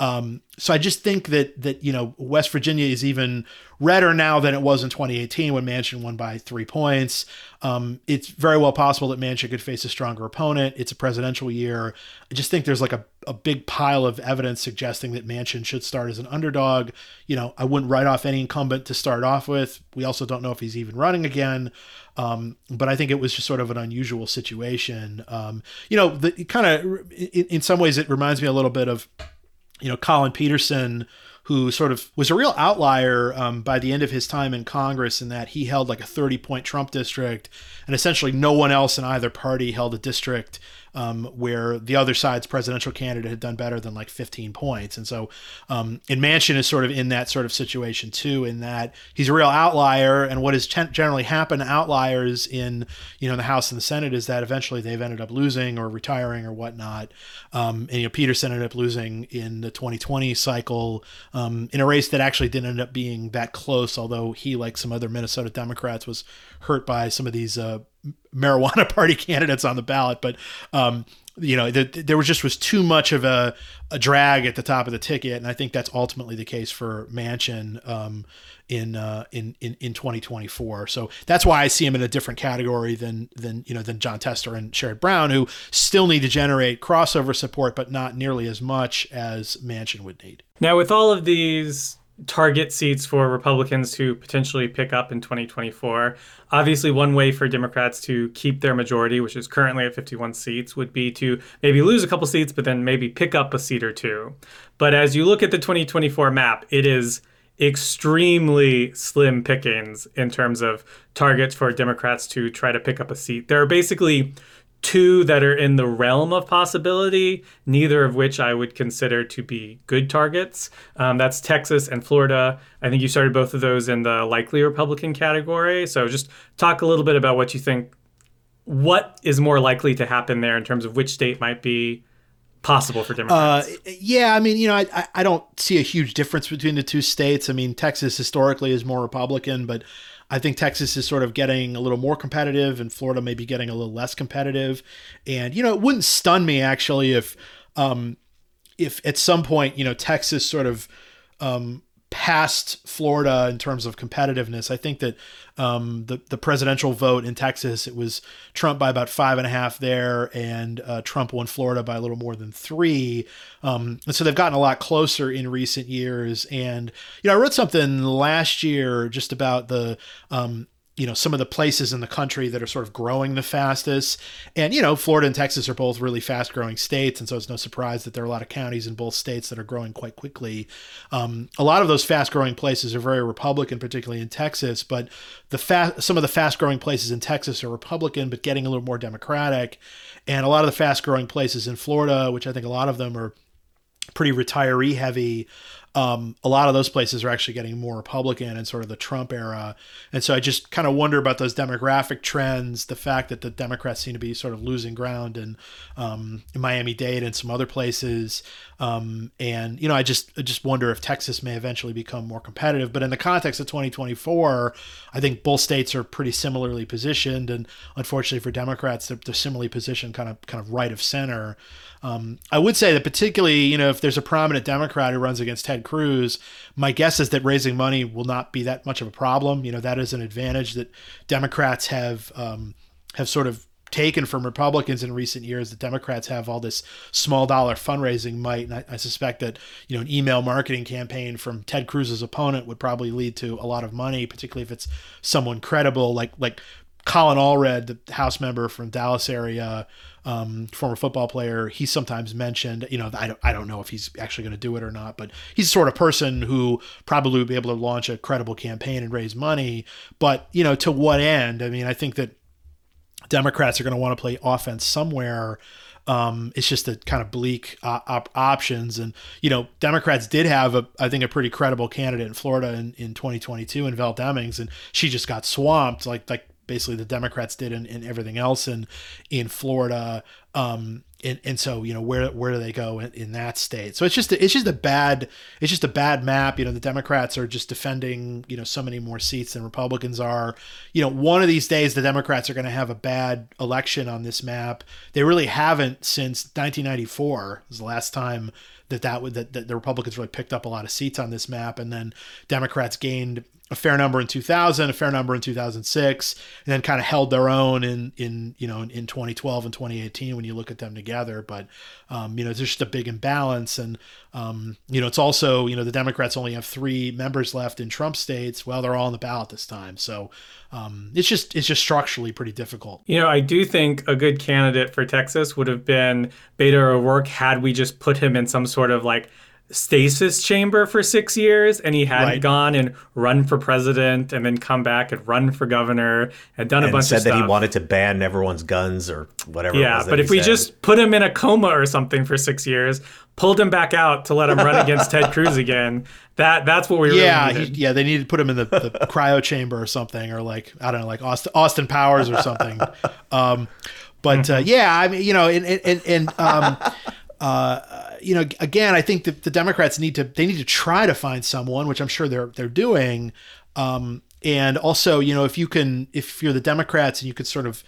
Um, so I just think that that you know West Virginia is even redder now than it was in 2018 when Manchin won by three points. Um, it's very well possible that Manchin could face a stronger opponent. It's a presidential year. I just think there's like a, a big pile of evidence suggesting that Manchin should start as an underdog. You know, I wouldn't write off any incumbent to start off with. We also don't know if he's even running again. Um, but I think it was just sort of an unusual situation. Um, you know, the kind of in, in some ways it reminds me a little bit of you know, Collin Peterson, who sort of was a real outlier um, by the end of his time in Congress, in that he held like a 30 point Trump district, and essentially no one else in either party held a district um, where the other side's presidential candidate had done better than like 15 points. And so, um, and Manchin is sort of in that sort of situation too, in that he's a real outlier. And what has generally happened to outliers in, you know, the House and the Senate is that eventually they've ended up losing or retiring or whatnot. Um, and, you know, Peterson ended up losing in the 2020 cycle um, in a race that actually didn't end up being that close, although he, like some other Minnesota Democrats, was hurt by some of these uh, marijuana [LAUGHS] party candidates on the ballot, but um, you know, the, there was just was too much of a, a drag at the top of the ticket, and I think that's ultimately the case for Manchin um, in, uh, in in in 2024. So that's why I see him in a different category than than you know than Jon Tester and Sherrod Brown, who still need to generate crossover support, but not nearly as much as Manchin would need. Now, with all of these target seats for Republicans to potentially pick up in 2024. Obviously, one way for Democrats to keep their majority, which is currently at 51 seats, would be to maybe lose a couple seats, but then maybe pick up a seat or two. But as you look at the 2024 map, it is extremely slim pickings in terms of targets for Democrats to try to pick up a seat. There are basically two that are in the realm of possibility, neither of which I would consider to be good targets. Um, that's Texas and Florida. I think you started both of those in the likely Republican category. So just talk a little bit about what you think. What is more likely to happen there in terms of which state might be possible for Democrats? Uh, yeah, I mean, you know, I, I don't see a huge difference between the two states. I mean, Texas historically is more Republican, but I think Texas is sort of getting a little more competitive, and Florida maybe getting a little less competitive. And you know, it wouldn't stun me actually if, um, if at some point you know Texas sort of um, past Florida in terms of competitiveness. I think that um, the the presidential vote in Texas it was Trump by about five and a half there, and uh, Trump won Florida by a little more than three. Um, and so they've gotten a lot closer in recent years. And you know, I wrote something last year just about the um, you know some of the places in the country that are sort of growing the fastest. And you know florida and texas are both really fast growing states. And so it's no surprise that there are a lot of counties in both states that are growing quite quickly. Um, a lot of those fast growing places are very republican particularly in texas but the fast some of the fast growing places in texas are republican but getting a little more democratic. And a lot of the fast growing places in florida which i think a lot of them are pretty retiree heavy um, a lot of those places are actually getting more Republican in sort of the Trump era. And so I just kind of wonder about those demographic trends, the fact that the Democrats seem to be sort of losing ground in, um, in Miami Dade and some other places. Um, and, you know, I just, I just wonder if Texas may eventually become more competitive. But in the context of 2024, I think both states are pretty similarly positioned. And unfortunately for Democrats, they're, they're similarly positioned kind of, kind of right of center. Um, I would say that particularly, you know, if there's a prominent Democrat who runs against Ted Cruz, my guess is that raising money will not be that much of a problem. You know, that is an advantage that Democrats have um, have sort of taken from Republicans in recent years. The Democrats have all this small dollar fundraising might, and I, I, suspect that you know an email marketing campaign from Ted Cruz's opponent would probably lead to a lot of money, particularly if it's someone credible like like Colin Allred, the House member from Dallas area um, former football player. He's sometimes mentioned, you know, I don't, I don't know if he's actually going to do it or not, but he's the sort of person who probably would be able to launch a credible campaign and raise money. But, you know, to what end? I mean, I think that Democrats are going to want to play offense somewhere. Um, it's just a kind of bleak uh, op- options. And, you know, Democrats did have, a, I think, a pretty credible candidate in Florida in, in 2022 in Val Demings, and she just got swamped like, like basically the Democrats did and, and everything else in in Florida. Um, and, and so you know where where do they go in, in, that state? So it's just a, it's just a bad it's just a bad map. You know the Democrats are just defending you know so many more seats than Republicans are. You know one of these days the Democrats are going to have a bad election on this map. They really haven't since 1994 was the last time that that would that, that the Republicans really picked up a lot of seats on this map, and then Democrats gained a fair number in 2000, a fair number in 2006, and then kind of held their own in in you know in, in 2012 and 2018 when you look at them together. But um, you know, there's just a big imbalance, and um, you know, it's also you know the Democrats only have three members left in Trump states. Well, they're all on the ballot this time, so um, it's just it's just structurally pretty difficult. You know, I do think a good candidate for Texas would have been Beto O'Rourke had we just put him in some sort of like stasis chamber for six years and he hadn't right. gone and run for president and then come back and run for governor and done and a bunch said of that he wanted to ban everyone's guns or whatever yeah but if we just put him in a coma or something for six years pulled him back out to let him run against ted [LAUGHS] cruz again that that's what we yeah really he, yeah they needed to put him in the, the [LAUGHS] cryo chamber or something or like i don't know like austin, austin powers or something. [LAUGHS] Um, but uh, yeah i mean you know and and, and um, uh, you know, again, I think that the Democrats need to they need to try to find someone, which I'm sure they're they're doing. Um, and also, you know, if you can, if you're the Democrats and you could sort of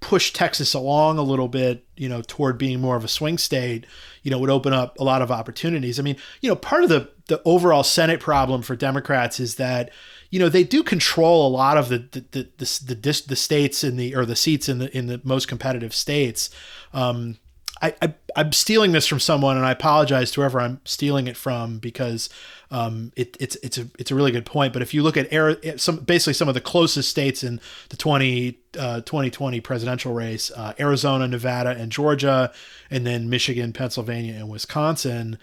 push Texas along a little bit, you know, toward being more of a swing state, you know, would open up a lot of opportunities. I mean, you know, part of the the overall Senate problem for Democrats is that, you know, they do control a lot of the the the the, the, the states in the or the seats in the in the most competitive states. Um, I, I I'm stealing this from someone, and I apologize to whoever I'm stealing it from because um, it, it's it's a it's a really good point. But if you look at air, some basically some of the closest states in the 20, uh, 2020 presidential race, uh, Arizona, Nevada, and Georgia, and then Michigan, Pennsylvania, and Wisconsin.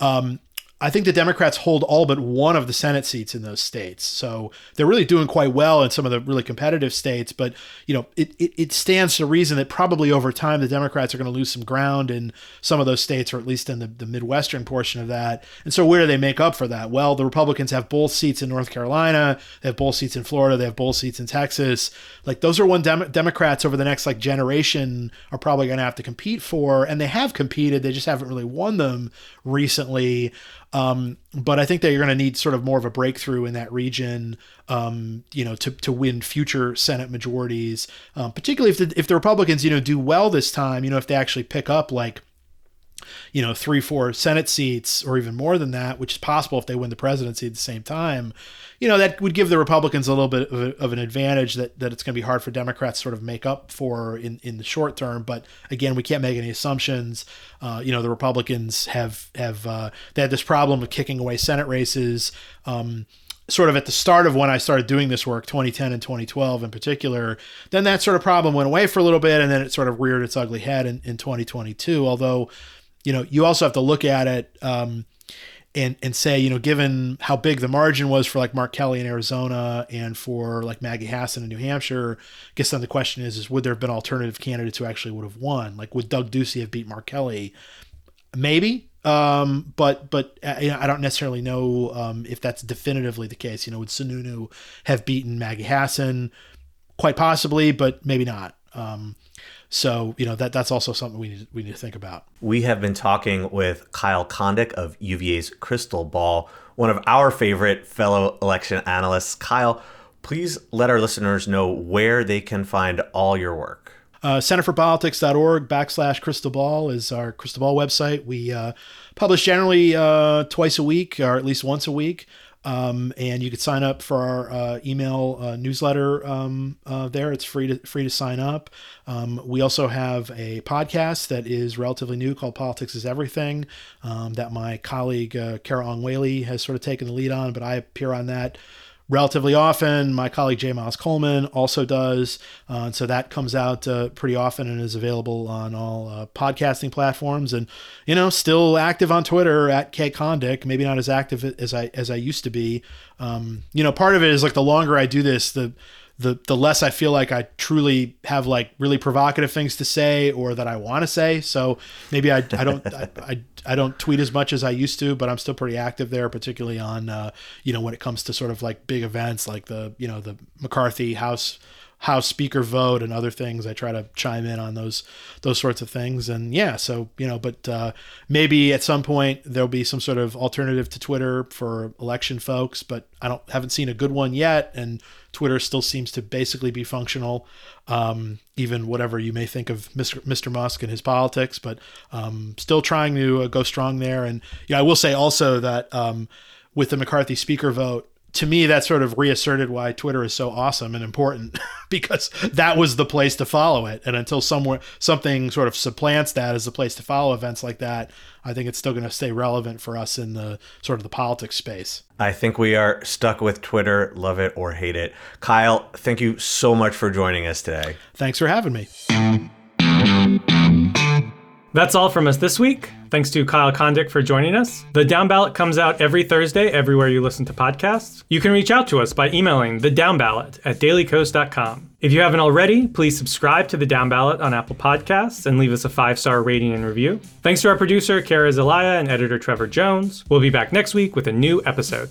Um, I think the Democrats hold all but one of the Senate seats in those states. So they're really doing quite well in some of the really competitive states. But, you know, it, it, it stands to reason that probably over time the Democrats are going to lose some ground in some of those states, or at least in the, the Midwestern portion of that. And so where do they make up for that? Well, the Republicans have both seats in North Carolina, they have both seats in Florida, they have both seats in Texas. Like those are one Dem- Democrats over the next like generation are probably going to have to compete for. And they have competed, they just haven't really won them recently. Um, but I think that you're going to need sort of more of a breakthrough in that region, um, you know, to, to win future Senate majorities, um, particularly if the, if the Republicans, you know, do well this time, you know, if they actually pick up like you know, three, four Senate seats or even more than that, which is possible if they win the presidency at the same time, you know, that would give the Republicans a little bit of, a, of an advantage that, that it's going to be hard for Democrats to sort of make up for in, in the short term. But again, we can't make any assumptions. Uh, you know, the Republicans have, have, uh, they had this problem of kicking away Senate races. Um, sort of at the start of when I started doing this work, 2010 and 2012 in particular, then that sort of problem went away for a little bit and then it sort of reared its ugly head in, in 2022. Although, you know, you also have to look at it um, and and say, you know, given how big the margin was for like Mark Kelly in Arizona and for like Maggie Hassan in New Hampshire, I guess then the question is, is would there have been alternative candidates who actually would have won? Like, would Doug Ducey have beat Mark Kelly? Maybe, um, but but uh, I don't necessarily know um, if that's definitively the case. You know, would Sununu have beaten Maggie Hassan? Quite possibly, but maybe not. Um, so you know that that's also something we need, we need to think about. We have been talking with Kyle Kondik of UVA's Crystal Ball, one of our favorite fellow election analysts. Kyle, please let our listeners know where they can find all your work. Uh, centerforpolitics.org backslash crystal ball is our crystal ball website. We uh, publish generally uh, twice a week or at least once a week. Um, and you could sign up for our uh, email uh, newsletter um, uh, there. It's free to free to sign up. Um, we also have a podcast that is relatively new called Politics is Everything um, that my colleague uh, Carah Ong Whaley has sort of taken the lead on, but I appear on that relatively often. My colleague J. Miles Coleman also does. Uh, and so that comes out uh, pretty often and is available on all uh, podcasting platforms. And, you know, still active on Twitter at K Kondik, maybe not as active as I, as I used to be. Um, you know, part of it is like the longer I do this, the, the the less I feel like I truly have like really provocative things to say or that I want to say. So maybe I, I don't I, [LAUGHS] I, I don't tweet as much as I used to, but I'm still pretty active there, particularly on uh, you know when it comes to sort of like big events like the you know the McCarthy House House Speaker vote and other things. I try to chime in on those those sorts of things, and yeah, so you know, but uh, maybe at some point there'll be some sort of alternative to Twitter for election folks, but I don't haven't seen a good one yet, and Twitter still seems to basically be functional, um, even whatever you may think of Mr. Mr. Musk and his politics, but um, still trying to uh, go strong there. And yeah, I will say also that um, with the McCarthy Speaker vote to me, that sort of reasserted why Twitter is so awesome and important [LAUGHS] because that was the place to follow it. And until somewhere something sort of supplants that as the place to follow events like that, I think it's still going to stay relevant for us in the sort of the politics space. I think we are stuck with Twitter, love it or hate it. Kyle, thank you so much for joining us today. Thanks for having me. That's all from us this week. Thanks to Kyle Kondik for joining us. The Down Ballot comes out every Thursday everywhere you listen to podcasts. You can reach out to us by emailing the Down Ballot at dailykos.com. If you haven't already, please subscribe to the Down Ballot on Apple Podcasts and leave us a five star rating and review. Thanks to our producer, Kara Zelaya, and editor, Trevor Jones. We'll be back next week with a new episode.